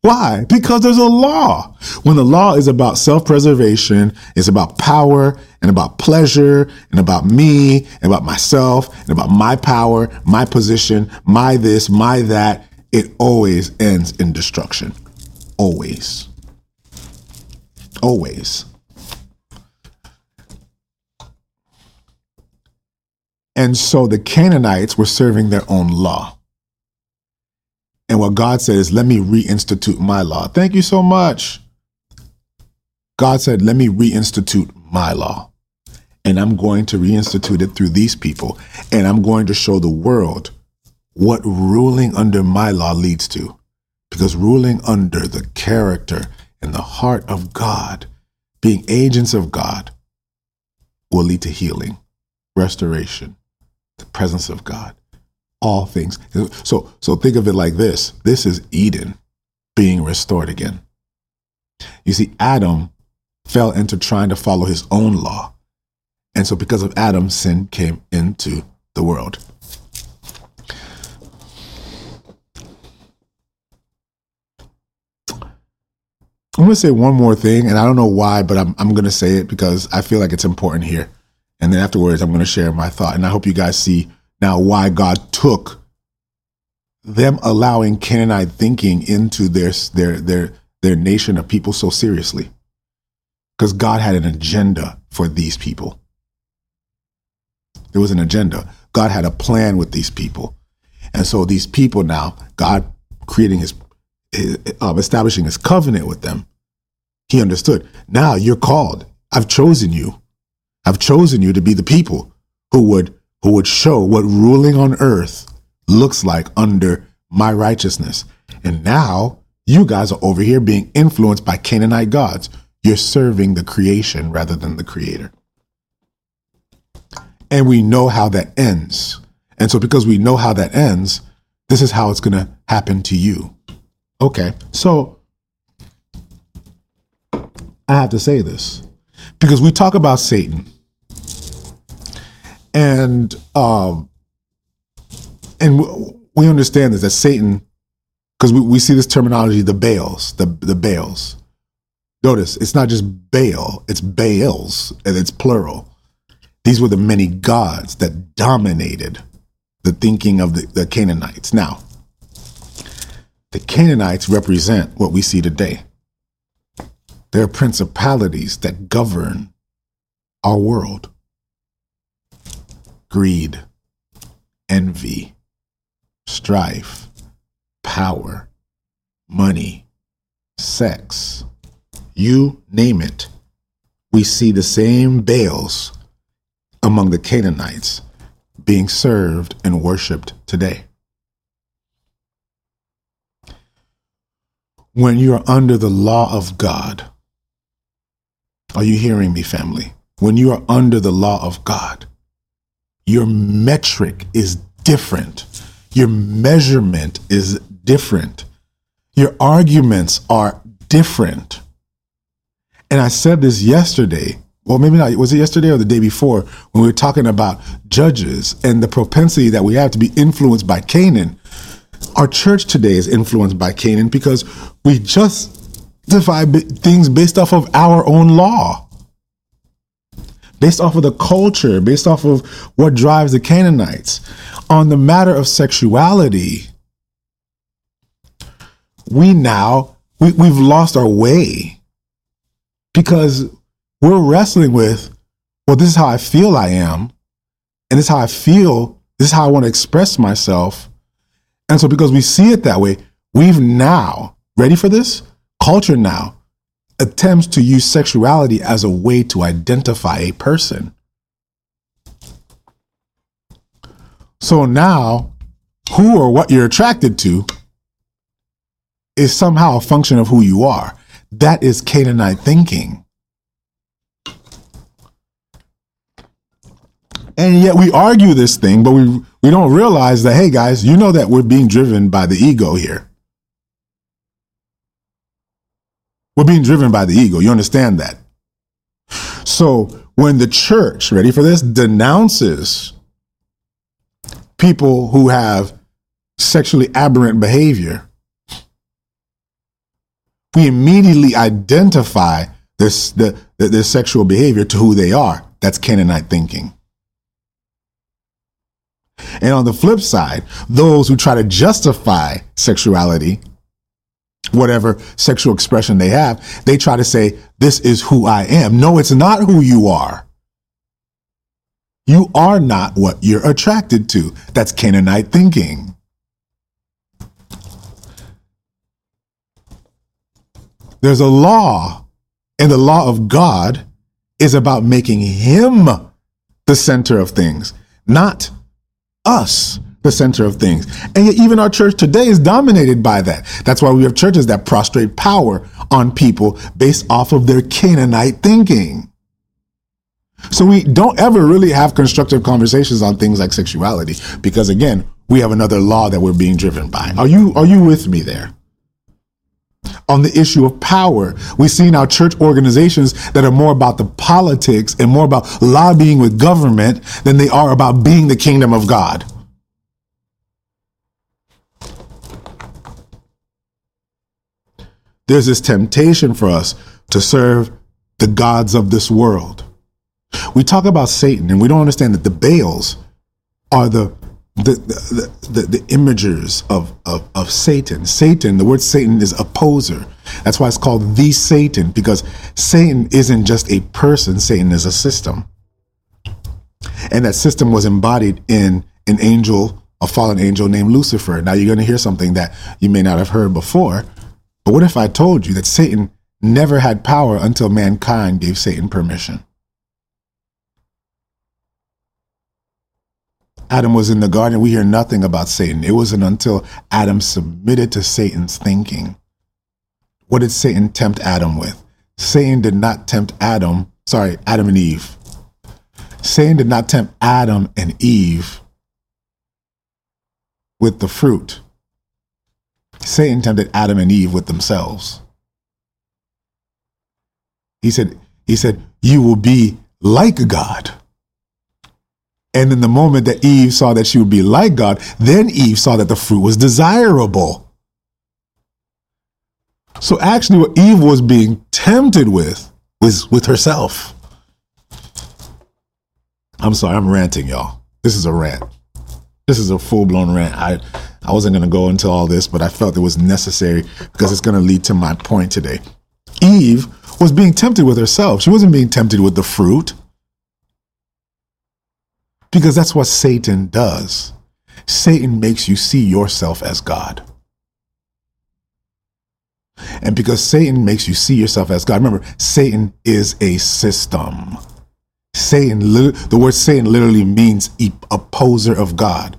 Why? Because there's a law. When the law is about self preservation, it's about power and about pleasure and about me and about myself and about my power, my position, my this, my that, it always ends in destruction. Always. Always. And so the Canaanites were serving their own law. And what God said is, let me reinstitute my law. Thank you so much. God said, let me reinstitute my law. And I'm going to reinstitute it through these people. And I'm going to show the world what ruling under my law leads to. Because ruling under the character and the heart of God, being agents of God, will lead to healing, restoration, the presence of God all things. So, so think of it like this this is Eden being restored again. You see, Adam fell into trying to follow his own law. And so, because of Adam, sin came into the world. I'm going to say one more thing, and I don't know why, but I'm, I'm going to say it because I feel like it's important here. And then afterwards, I'm going to share my thought. And I hope you guys see now, why God took them allowing Canaanite thinking into their their their their nation of people so seriously, because God had an agenda for these people. There was an agenda. God had a plan with these people, and so these people now, God creating His, his uh, establishing His covenant with them, He understood. Now you're called. I've chosen you. I've chosen you to be the people who would who would show what ruling on earth looks like under my righteousness. And now you guys are over here being influenced by Canaanite gods. You're serving the creation rather than the creator. And we know how that ends. And so, because we know how that ends, this is how it's going to happen to you. Okay, so I have to say this because we talk about Satan and um, and we understand this that Satan, because we, we see this terminology, the Baals, the the Baals. Notice it's not just Baal, it's Baals, and it's plural. These were the many gods that dominated the thinking of the, the Canaanites. Now, the Canaanites represent what we see today. They're principalities that govern our world greed, envy, strife, power, money, sex, you name it. We see the same Baals among the Canaanites being served and worshiped today. When you're under the law of God, are you hearing me, family? When you are under the law of God, your metric is different. Your measurement is different. Your arguments are different. And I said this yesterday, well, maybe not. Was it yesterday or the day before when we were talking about judges and the propensity that we have to be influenced by Canaan? Our church today is influenced by Canaan because we justify things based off of our own law, based off of the culture, based off of what drives the Canaanites. On the matter of sexuality, we now we, we've lost our way because we're wrestling with, well, this is how I feel I am, and this is how I feel, this is how I want to express myself. And so because we see it that way, we've now, ready for this? Culture now attempts to use sexuality as a way to identify a person. So now, who or what you're attracted to is somehow a function of who you are. That is Canaanite thinking. And yet we argue this thing, but we we don't realize that hey guys, you know that we're being driven by the ego here. We're being driven by the ego. You understand that? So when the church, ready for this, denounces people who have sexually aberrant behavior, we immediately identify this the, the, sexual behavior to who they are. That's Canaanite thinking. And on the flip side, those who try to justify sexuality, whatever sexual expression they have, they try to say, This is who I am. No, it's not who you are. You are not what you're attracted to. That's Canaanite thinking. There's a law, and the law of God is about making Him the center of things, not us the center of things. And yet, even our church today is dominated by that. That's why we have churches that prostrate power on people based off of their Canaanite thinking. So we don't ever really have constructive conversations on things like sexuality because again, we have another law that we're being driven by. Are you are you with me there? on the issue of power. We see now church organizations that are more about the politics and more about lobbying with government than they are about being the kingdom of God. There's this temptation for us to serve the gods of this world. We talk about Satan and we don't understand that the Baals are the the, the, the, the imagers of, of, of Satan. Satan, the word Satan is opposer. That's why it's called the Satan, because Satan isn't just a person, Satan is a system. And that system was embodied in an angel, a fallen angel named Lucifer. Now you're going to hear something that you may not have heard before. But what if I told you that Satan never had power until mankind gave Satan permission? Adam was in the garden, we hear nothing about Satan. It wasn't until Adam submitted to Satan's thinking. What did Satan tempt Adam with? Satan did not tempt Adam, sorry, Adam and Eve. Satan did not tempt Adam and Eve with the fruit. Satan tempted Adam and Eve with themselves. He said, he said, you will be like God. And in the moment that Eve saw that she would be like God, then Eve saw that the fruit was desirable. So actually, what Eve was being tempted with was with herself. I'm sorry, I'm ranting, y'all. This is a rant. This is a full blown rant. I, I wasn't going to go into all this, but I felt it was necessary because it's going to lead to my point today. Eve was being tempted with herself. She wasn't being tempted with the fruit. Because that's what Satan does. Satan makes you see yourself as God. And because Satan makes you see yourself as God, remember, Satan is a system. Satan, the word Satan literally means opposer of God.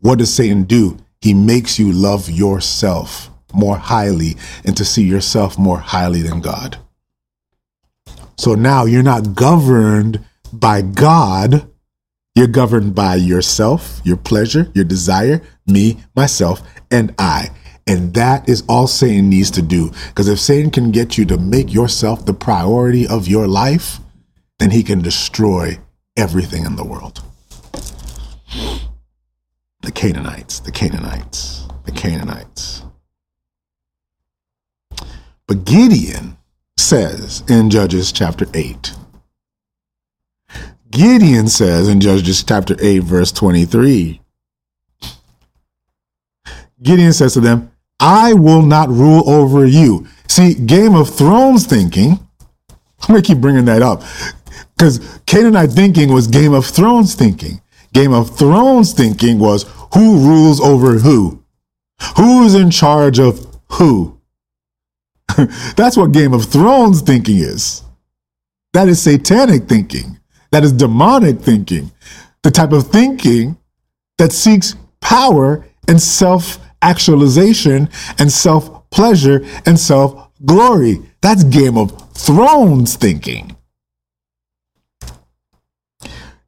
What does Satan do? He makes you love yourself more highly and to see yourself more highly than God. So now you're not governed by God. You're governed by yourself, your pleasure, your desire, me, myself, and I. And that is all Satan needs to do. Because if Satan can get you to make yourself the priority of your life, then he can destroy everything in the world. The Canaanites, the Canaanites, the Canaanites. But Gideon says in Judges chapter 8, Gideon says in Judges chapter 8, verse 23, Gideon says to them, I will not rule over you. See, Game of Thrones thinking, I'm going to keep bringing that up because Canaanite thinking was Game of Thrones thinking. Game of Thrones thinking was who rules over who? Who's in charge of who? That's what Game of Thrones thinking is. That is satanic thinking. That is demonic thinking. The type of thinking that seeks power and self actualization and self pleasure and self glory. That's Game of Thrones thinking.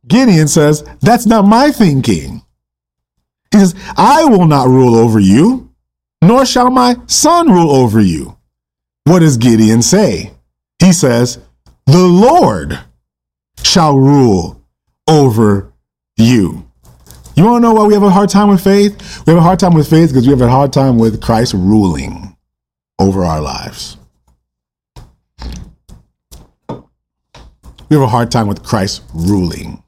Gideon says, That's not my thinking. He says, I will not rule over you, nor shall my son rule over you. What does Gideon say? He says, The Lord shall rule over you. You want to know why we have a hard time with faith? We have a hard time with faith because we have a hard time with Christ ruling over our lives. We have a hard time with Christ ruling.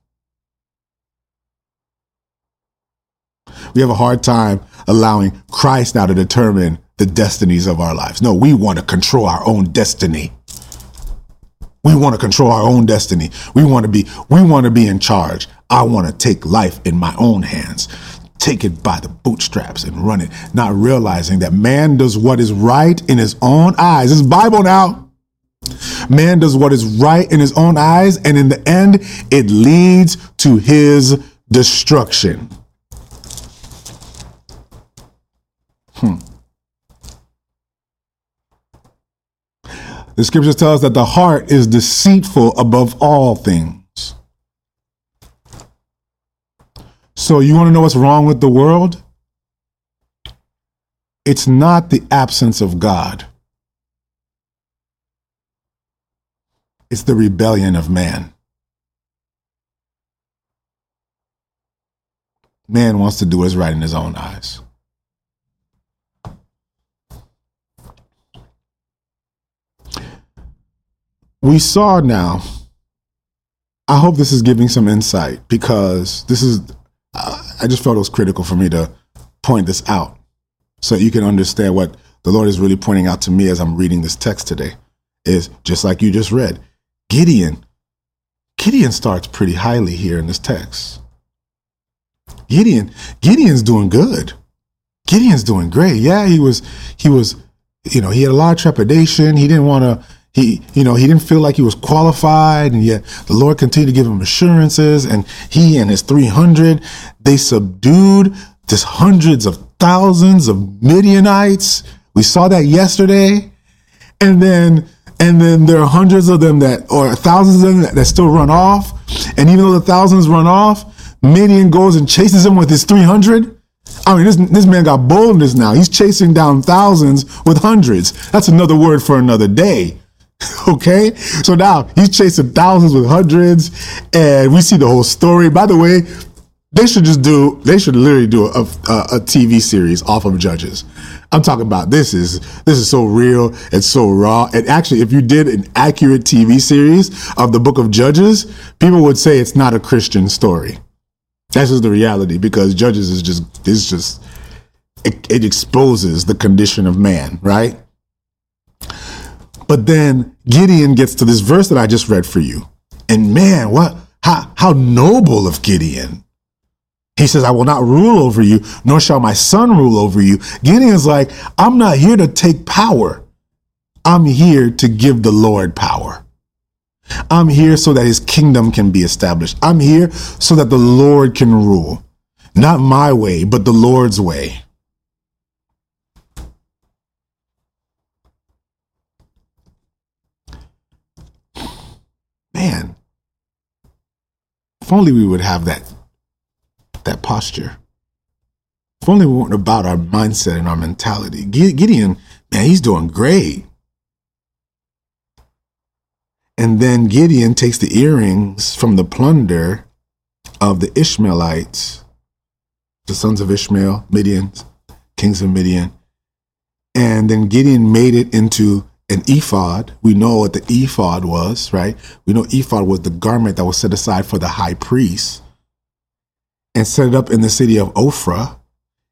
We have a hard time allowing Christ now to determine the destinies of our lives. No, we want to control our own destiny. We want to control our own destiny. We want to be, we want to be in charge. I want to take life in my own hands, take it by the bootstraps and run it, not realizing that man does what is right in his own eyes. Is Bible now. Man does what is right in his own eyes, and in the end, it leads to his destruction. Hmm. The scriptures tell us that the heart is deceitful above all things. So, you want to know what's wrong with the world? It's not the absence of God, it's the rebellion of man. Man wants to do what is right in his own eyes. We saw now. I hope this is giving some insight because this is, I just felt it was critical for me to point this out so you can understand what the Lord is really pointing out to me as I'm reading this text today. Is just like you just read, Gideon. Gideon starts pretty highly here in this text. Gideon, Gideon's doing good. Gideon's doing great. Yeah, he was, he was, you know, he had a lot of trepidation. He didn't want to he, you know, he didn't feel like he was qualified, and yet the Lord continued to give him assurances. And he and his 300, they subdued just hundreds of thousands of Midianites. We saw that yesterday. And then, and then there are hundreds of them that, or thousands of them that, that still run off. And even though the thousands run off, Midian goes and chases them with his 300. I mean, this, this man got boldness now. He's chasing down thousands with hundreds. That's another word for another day. Okay, so now he's chasing thousands with hundreds, and we see the whole story. By the way, they should just do. They should literally do a, a, a TV series off of Judges. I'm talking about this is this is so real and so raw. And actually, if you did an accurate TV series of the Book of Judges, people would say it's not a Christian story. That's just the reality because Judges is just is just it, it exposes the condition of man, right? But then Gideon gets to this verse that I just read for you. And man, what how how noble of Gideon. He says, I will not rule over you, nor shall my son rule over you. Gideon's like, I'm not here to take power. I'm here to give the Lord power. I'm here so that his kingdom can be established. I'm here so that the Lord can rule. Not my way, but the Lord's way. Man, if only we would have that that posture. If only we weren't about our mindset and our mentality. Gideon, man, he's doing great. And then Gideon takes the earrings from the plunder of the Ishmaelites, the sons of Ishmael, Midians, kings of Midian. And then Gideon made it into an ephod. We know what the ephod was, right? We know ephod was the garment that was set aside for the high priest and set it up in the city of Ophrah.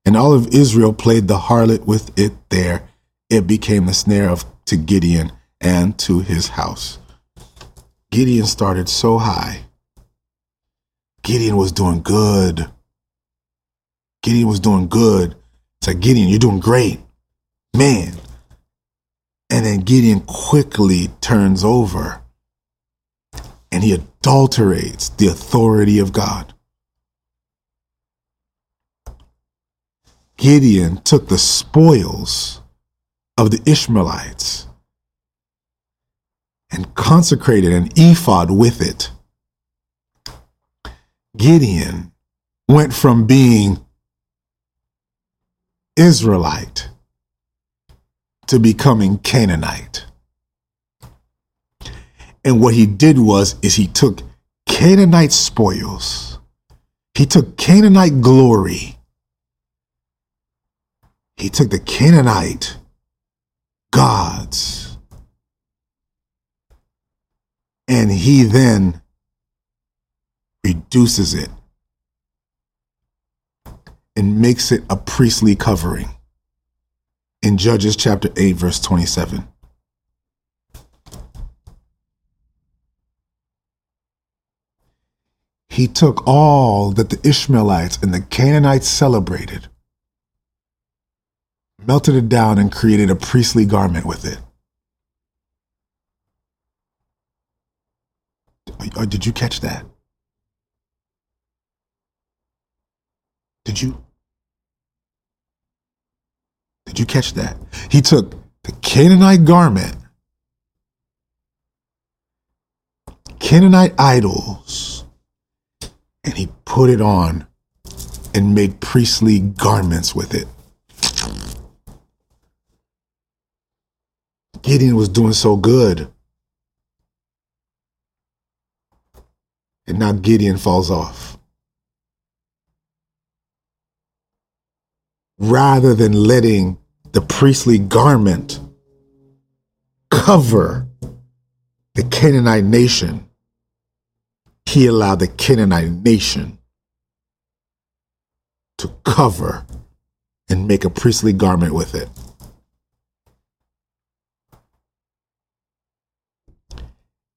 And all of Israel played the harlot with it there. It became the snare of to Gideon and to his house. Gideon started so high. Gideon was doing good. Gideon was doing good. It's like, Gideon, you're doing great. Man. And then Gideon quickly turns over and he adulterates the authority of God. Gideon took the spoils of the Ishmaelites and consecrated an ephod with it. Gideon went from being Israelite to becoming Canaanite. And what he did was is he took Canaanite spoils. He took Canaanite glory he took the Canaanite gods and he then reduces it and makes it a priestly covering in Judges chapter 8, verse 27. He took all that the Ishmaelites and the Canaanites celebrated melted it down, and created a priestly garment with it. Or did you catch that? Did you? Did you catch that? He took the Canaanite garment, Canaanite idols, and he put it on and made priestly garments with it. Gideon was doing so good. And now Gideon falls off. Rather than letting the priestly garment cover the Canaanite nation, he allowed the Canaanite nation to cover and make a priestly garment with it.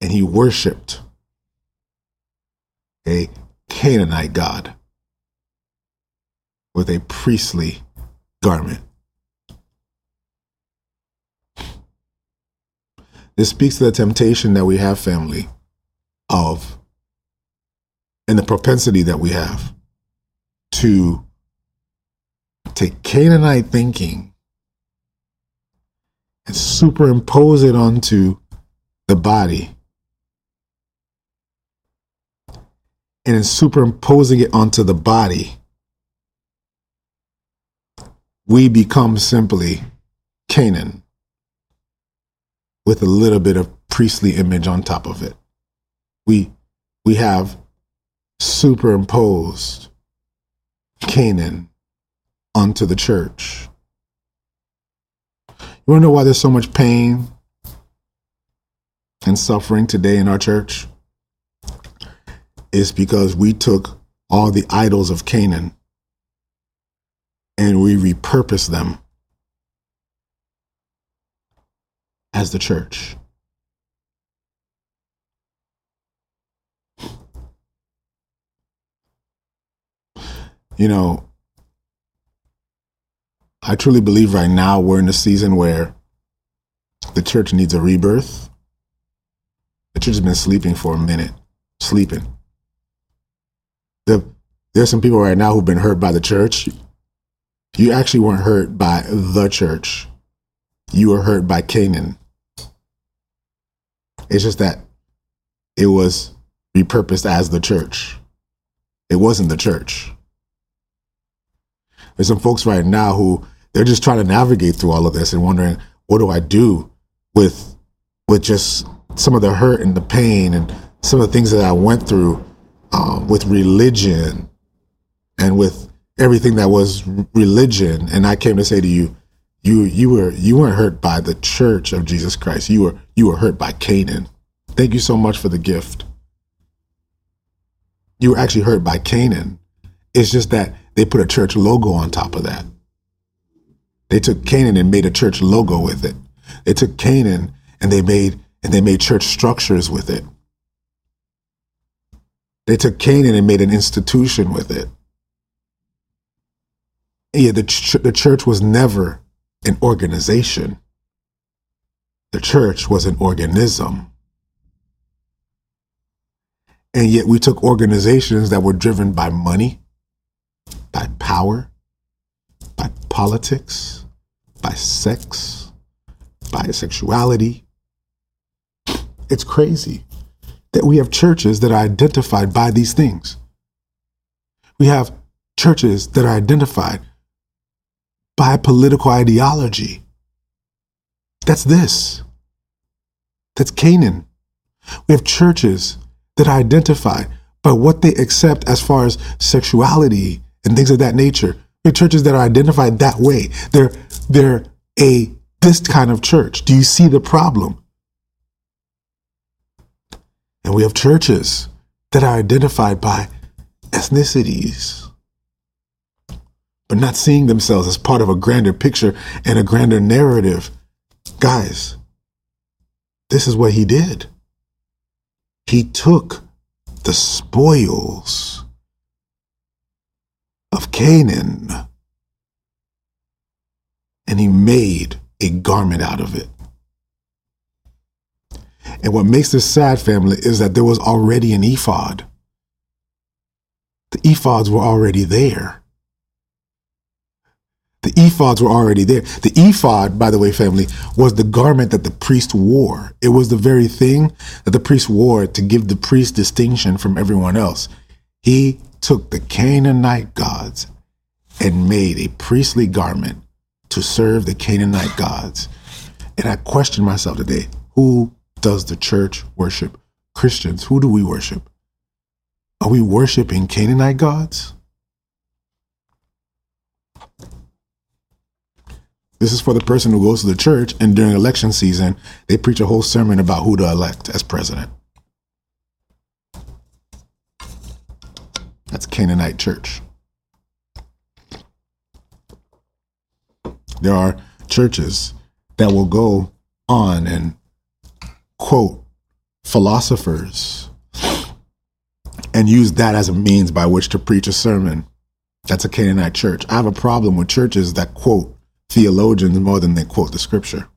and he worshiped a Canaanite god with a priestly garment. This speaks to the temptation that we have, family, of and the propensity that we have to take Canaanite thinking and superimpose it onto the body and in superimposing it onto the body, we become simply Canaan with a little bit of priestly image on top of it. We we have superimposed Canaan onto the church. You want to know why there's so much pain and suffering today in our church? is because we took all the idols of Canaan and we repurposed them as the church. You know, I truly believe right now we're in a season where the church needs a rebirth. The church has been sleeping for a minute, sleeping. The, there's some people right now who've been hurt by the church. You actually weren't hurt by the church. You were hurt by Canaan. It's just that it was repurposed as the church. It wasn't the church. There's some folks right now who they're just trying to navigate through all of this and wondering, what do I do with with just some of the hurt and the pain and some of the things that I went through um, with religion and with everything that was religion. And I came to say to you, you you were you weren't hurt by the church of Jesus Christ. You were you were hurt by Canaan. Thank you so much for the gift. You were actually hurt by Canaan. It's just that they put a church logo on top of that. They took Canaan and made a church logo with it. They took Canaan and they made and they made church structures with it. They took Canaan and made an institution with it. Yeah, the, ch- the church was never an organization. The church was an organism. And yet we took organizations that were driven by money, by power, by politics, by sex, by sexuality. It's crazy that we have churches that are identified by these things. We have churches that are identified by political ideology. That's this. That's Canaan. We have churches that are identified by what they accept as far as sexuality and things of that nature. We have churches that are identified that way. They're they're a this kind of church. Do you see the problem? And we have churches that are identified by ethnicities, not seeing themselves as part of a grander picture and a grander narrative. Guys, this is what he did. He took the spoils of Canaan and he made a garment out of it. And what makes this sad, family, is that there was already an ephod. The ephods were already there. The ephods were already there. The ephod, by the way, family, was the garment that the priest wore. It was the very thing that the priest wore to give the priest distinction from everyone else. He took the Canaanite gods and made a priestly garment to serve the Canaanite gods. And I question myself today who does the church worship? Christians, who do we worship? Are we worshiping Canaanite gods? This is for the person who goes to the church and during election season, they preach a whole sermon about who to elect as president. That's Canaanite church. There are churches that will go on and quote philosophers and use that as a means by which to preach a sermon. That's a Canaanite church. I have a problem with churches that quote theologians more than they quote the scripture.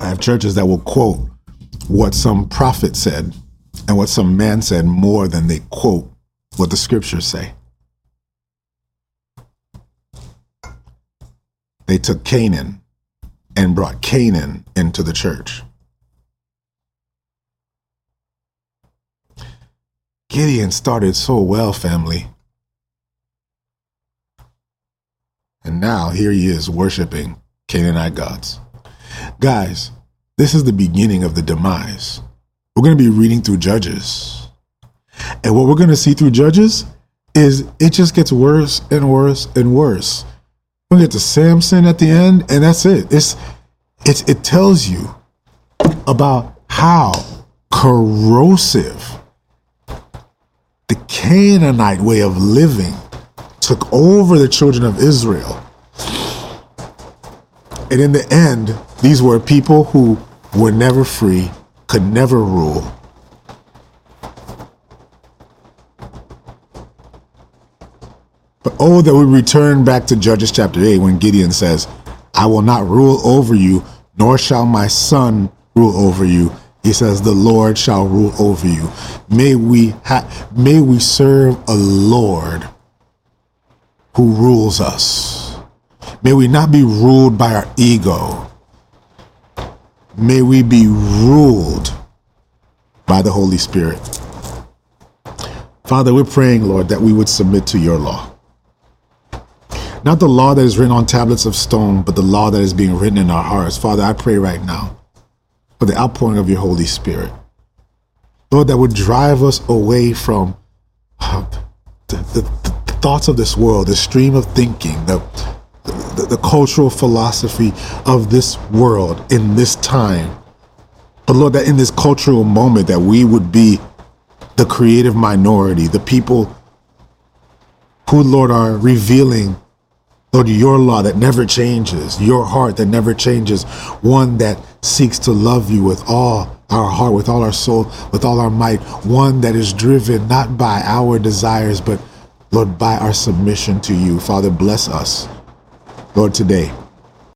I have churches that will quote what some prophet said and what some man said more than they quote what the scriptures say. They took Canaan and brought Canaan into the church. Gideon started so well, family. And now here he is worshiping Canaanite gods. Guys, this is the beginning of the demise. We're going to be reading through Judges. And what we're going to see through Judges is it just gets worse and worse and worse. We get to Samson at the end, and that's it. It's, it's it tells you about how corrosive the Canaanite way of living took over the children of Israel. And in the end, these were people who were never free, could never rule. But oh, that we return back to Judges chapter 8 when Gideon says, I will not rule over you, nor shall my son rule over you. He says, the Lord shall rule over you. May we ha- may we serve a Lord who rules us. May we not be ruled by our ego. May we be ruled by the Holy Spirit. Father, we're praying, Lord, that we would submit to your law. Not the law that is written on tablets of stone, but the law that is being written in our hearts. Father, I pray right now for the outpouring of your Holy Spirit. Lord, that would drive us away from uh, the, the, the, thoughts of this world, the stream of thinking, the, the, the cultural philosophy of this world in this time. But Lord, that in this cultural moment that we would be the creative minority, the people who, Lord, are revealing, Lord, your law that never changes, your heart that never changes, one that seeks to love you with all our heart, with all our soul, with all our might, one that is driven not by our desires, but, Lord, by our submission to you. Father, bless us, Lord, today.